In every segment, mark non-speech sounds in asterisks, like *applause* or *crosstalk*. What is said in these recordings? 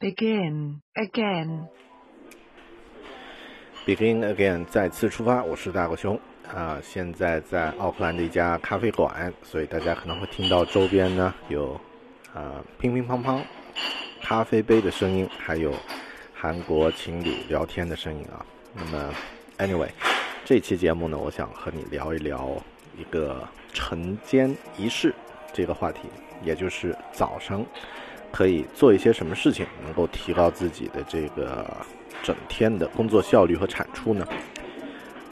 Begin again. Begin again，再次出发。我是大狗熊啊，现在在奥克兰的一家咖啡馆，所以大家可能会听到周边呢有啊乒乒乓乓咖啡杯的声音，还有韩国情侣聊天的声音啊。那么，anyway，这期节目呢，我想和你聊一聊一个晨间仪式这个话题，也就是早上。可以做一些什么事情，能够提高自己的这个整天的工作效率和产出呢？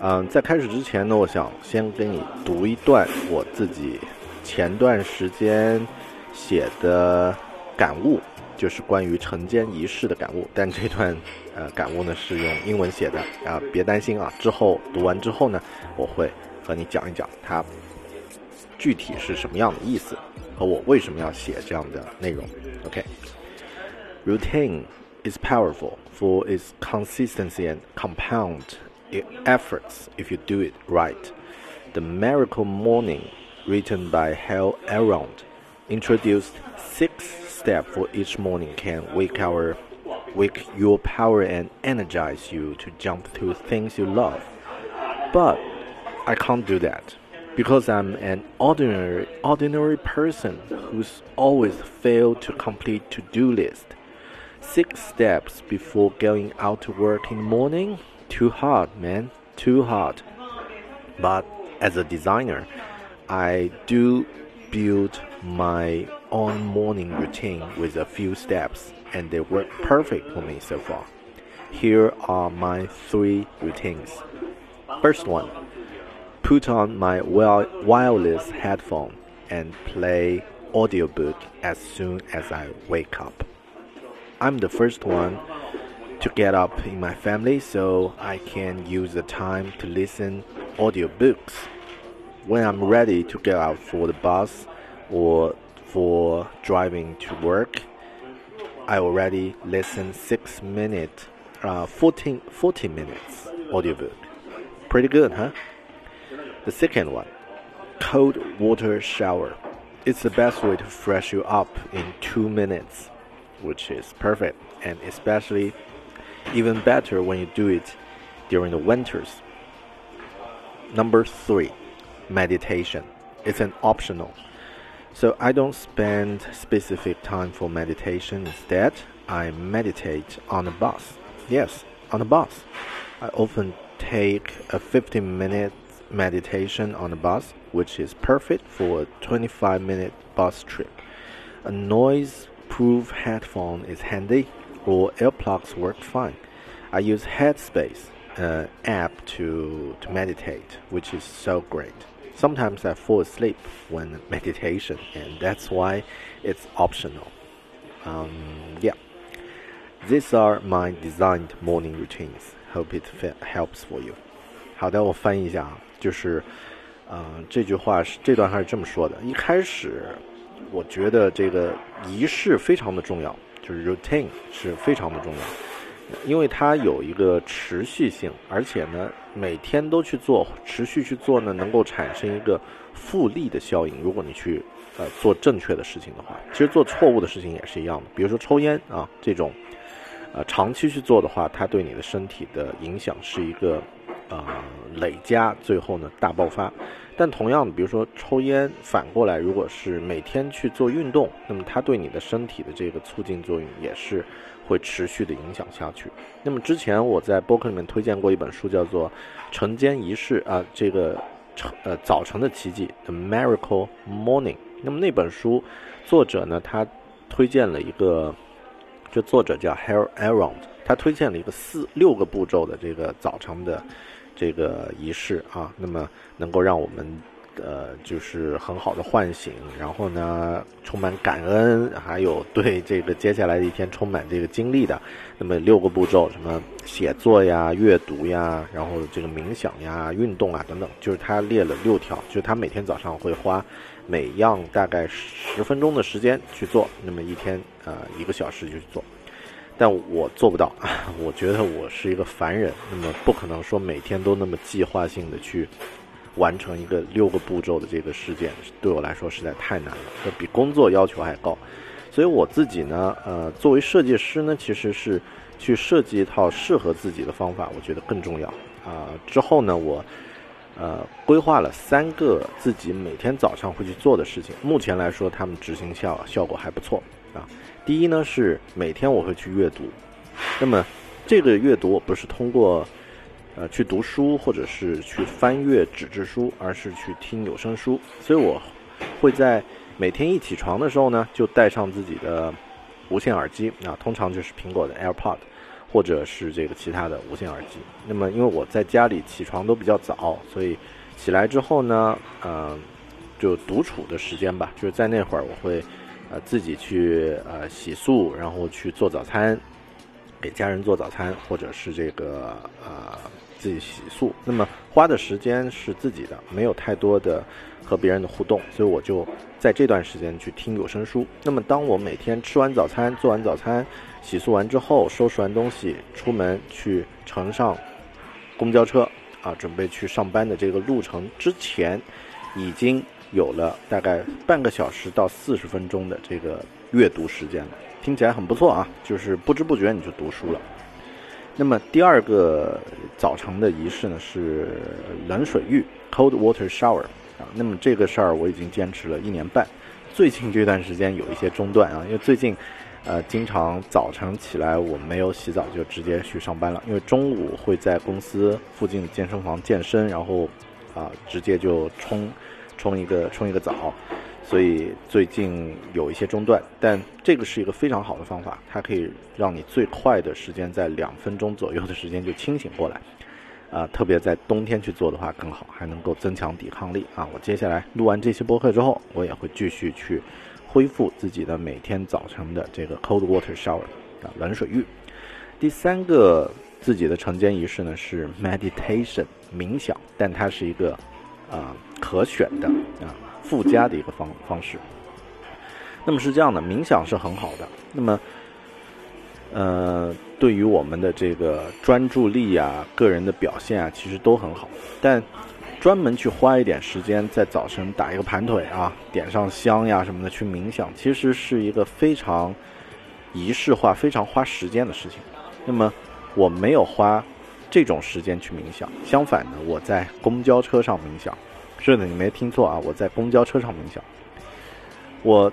嗯，在开始之前呢，我想先给你读一段我自己前段时间写的感悟，就是关于晨间仪式的感悟。但这段呃感悟呢是用英文写的啊，别担心啊，之后读完之后呢，我会和你讲一讲它具体是什么样的意思。和我为什么要写这样的内容？OK。Routine is powerful for its consistency and compound efforts if you do it right. The Miracle Morning, written by Hal Elrond, introduced six steps for each morning can wake our wake your power and energize you to jump through things you love. But I can't do that because I'm an ordinary ordinary person who's always failed to complete to-do list. Six steps before going out to work in the morning? Too hard, man. Too hard. But as a designer, I do build my own morning routine with a few steps and they work perfect for me so far. Here are my three routines. First one, put on my wireless headphone and play audiobook as soon as I wake up. I'm the first one to get up in my family so I can use the time to listen audiobooks. When I'm ready to get out for the bus or for driving to work, I already listen 6 minutes, uh, 14, 40 minutes audiobook. Pretty good, huh? The second one, cold water shower. It's the best way to fresh you up in two minutes, which is perfect and especially even better when you do it during the winters. Number three, meditation. It's an optional. So I don't spend specific time for meditation. Instead, I meditate on the bus. Yes, on the bus. I often take a 15 minute meditation on the bus, which is perfect for a 25 minute bus trip. A noise proof headphone is handy, or earplugs work fine. I use Headspace uh, app to, to meditate, which is so great. Sometimes I fall asleep when *laughs* meditation, and that's why it's optional. Um, yeah, these are my designed morning routines. Hope it helps for you. 好的，我翻译一下啊。 就是，呃，这句话是这段还是这么说的。一开始，我觉得这个仪式非常的重要，就是 routine 是非常的重要，因为它有一个持续性，而且呢，每天都去做，持续去做呢，能够产生一个复利的效应。如果你去呃做正确的事情的话，其实做错误的事情也是一样的。比如说抽烟啊这种，呃，长期去做的话，它对你的身体的影响是一个。呃，累加最后呢大爆发，但同样的，比如说抽烟，反过来，如果是每天去做运动，那么它对你的身体的这个促进作用也是会持续的影响下去。那么之前我在博客里面推荐过一本书，叫做《晨间仪式》啊，这个呃早晨的奇迹，《The Miracle Morning》。那么那本书作者呢，他推荐了一个，这作者叫 Hal Elrond，他推荐了一个四六个步骤的这个早晨的。这个仪式啊，那么能够让我们呃，就是很好的唤醒，然后呢，充满感恩，还有对这个接下来的一天充满这个精力的。那么六个步骤，什么写作呀、阅读呀，然后这个冥想呀、运动啊等等，就是他列了六条，就是他每天早上会花每样大概十分钟的时间去做，那么一天呃一个小时就去做。但我做不到，*laughs* 我觉得我是一个凡人，那么不可能说每天都那么计划性的去完成一个六个步骤的这个事件，对我来说实在太难了，这比工作要求还高。所以我自己呢，呃，作为设计师呢，其实是去设计一套适合自己的方法，我觉得更重要啊。之后呢，我呃规划了三个自己每天早上会去做的事情，目前来说，他们执行效效果还不错啊。第一呢是每天我会去阅读，那么这个阅读不是通过呃去读书或者是去翻阅纸质书，而是去听有声书，所以我会在。每天一起床的时候呢，就带上自己的无线耳机，啊，通常就是苹果的 AirPod，或者是这个其他的无线耳机。那么，因为我在家里起床都比较早，所以起来之后呢，嗯，就独处的时间吧，就是在那会儿我会呃自己去呃洗漱，然后去做早餐，给家人做早餐，或者是这个呃自己洗漱。那么花的时间是自己的，没有太多的。和别人的互动，所以我就在这段时间去听有声书。那么，当我每天吃完早餐、做完早餐、洗漱完之后，收拾完东西，出门去乘上公交车啊，准备去上班的这个路程之前，已经有了大概半个小时到四十分钟的这个阅读时间了。听起来很不错啊，就是不知不觉你就读书了。那么第二个早晨的仪式呢，是冷水浴 （cold water shower）。啊，那么这个事儿我已经坚持了一年半，最近这段时间有一些中断啊，因为最近，呃，经常早晨起来我没有洗澡就直接去上班了，因为中午会在公司附近健身房健身，然后啊直接就冲冲一个冲一个澡，所以最近有一些中断，但这个是一个非常好的方法，它可以让你最快的时间在两分钟左右的时间就清醒过来。啊，特别在冬天去做的话更好，还能够增强抵抗力啊！我接下来录完这期播客之后，我也会继续去恢复自己的每天早晨的这个 cold water shower 啊，冷水浴。第三个自己的晨间仪式呢是 meditation 冥想，但它是一个啊可选的啊附加的一个方方式。那么是这样的，冥想是很好的。那么呃，对于我们的这个专注力啊、个人的表现啊，其实都很好。但专门去花一点时间在早晨打一个盘腿啊、点上香呀什么的去冥想，其实是一个非常仪式化、非常花时间的事情。那么我没有花这种时间去冥想，相反呢，我在公交车上冥想。是的，你没听错啊，我在公交车上冥想。我。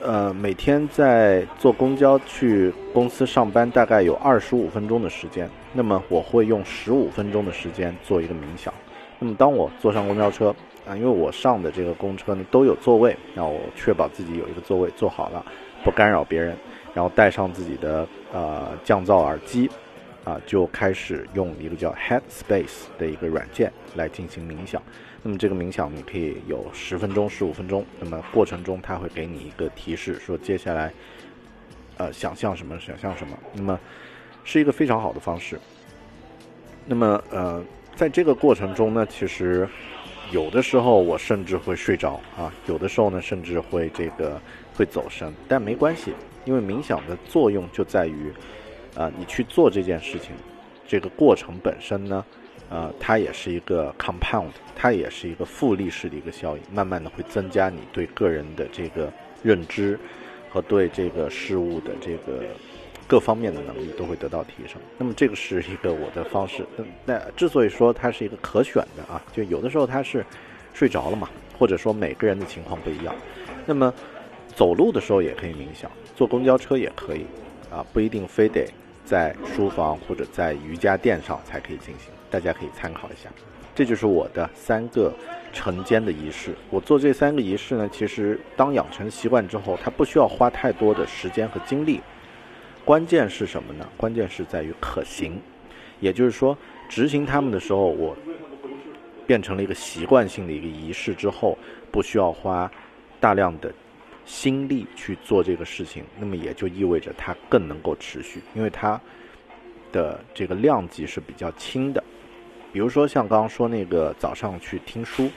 呃，每天在坐公交去公司上班，大概有二十五分钟的时间。那么我会用十五分钟的时间做一个冥想。那么当我坐上公交车啊，因为我上的这个公车呢都有座位，那我确保自己有一个座位坐好了，不干扰别人，然后带上自己的呃降噪耳机，啊，就开始用一个叫 Headspace 的一个软件来进行冥想。那么这个冥想你可以有十分钟、十五分钟。那么过程中它会给你一个提示，说接下来，呃，想象什么，想象什么。那么是一个非常好的方式。那么呃，在这个过程中呢，其实有的时候我甚至会睡着啊，有的时候呢甚至会这个会走神，但没关系，因为冥想的作用就在于，啊，你去做这件事情，这个过程本身呢。呃，它也是一个 compound，它也是一个复利式的一个效应，慢慢的会增加你对个人的这个认知和对这个事物的这个各方面的能力都会得到提升。那么这个是一个我的方式。那之所以说它是一个可选的啊，就有的时候它是睡着了嘛，或者说每个人的情况不一样。那么走路的时候也可以冥想，坐公交车也可以啊，不一定非得在书房或者在瑜伽垫上才可以进行。大家可以参考一下，这就是我的三个晨间的仪式。我做这三个仪式呢，其实当养成习惯之后，它不需要花太多的时间和精力。关键是什么呢？关键是在于可行。也就是说，执行他们的时候，我变成了一个习惯性的一个仪式之后，不需要花大量的心力去做这个事情。那么也就意味着它更能够持续，因为它的这个量级是比较轻的。比如说像刚刚说那个早上去听书，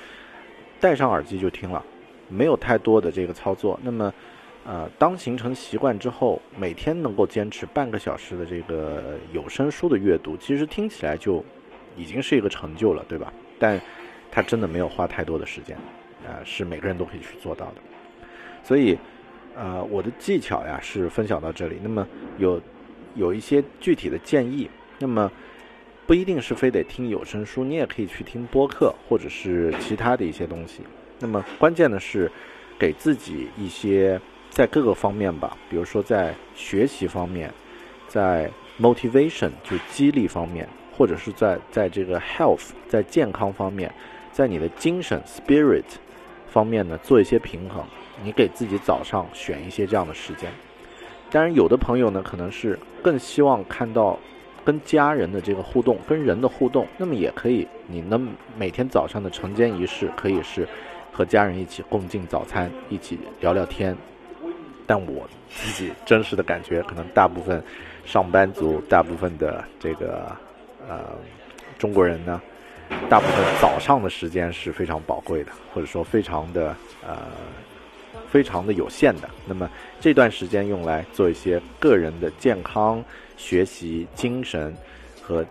戴上耳机就听了，没有太多的这个操作。那么，呃，当形成习惯之后，每天能够坚持半个小时的这个有声书的阅读，其实听起来就已经是一个成就了，对吧？但它真的没有花太多的时间，呃，是每个人都可以去做到的。所以，呃，我的技巧呀是分享到这里。那么有有一些具体的建议，那么不一定是非得听有声书，你也可以去听播客或者是其他的一些东西。那么关键的是给自己一些在各个方面吧，比如说在学习方面，在 motivation 就激励方面，或者是在在这个 health 在健康方面，在你的精神 spirit 方面呢做一些平衡。你给自己早上选一些这样的时间，当然有的朋友呢，可能是更希望看到跟家人的这个互动，跟人的互动，那么也可以，你能每天早上的晨间仪式可以是和家人一起共进早餐，一起聊聊天。但我自己真实的感觉，可能大部分上班族，大部分的这个呃中国人呢，大部分早上的时间是非常宝贵的，或者说非常的呃。非常的有限的，那么这段时间用来做一些个人的健康、学习、精神和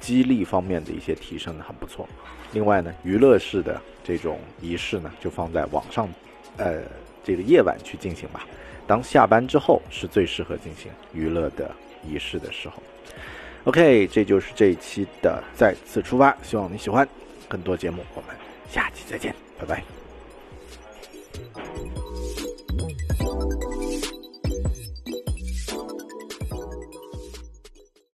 激励方面的一些提升呢，很不错。另外呢，娱乐式的这种仪式呢，就放在网上，呃，这个夜晚去进行吧。当下班之后是最适合进行娱乐的仪式的时候。OK，这就是这一期的再次出发，希望你喜欢。更多节目，我们下期再见，拜拜。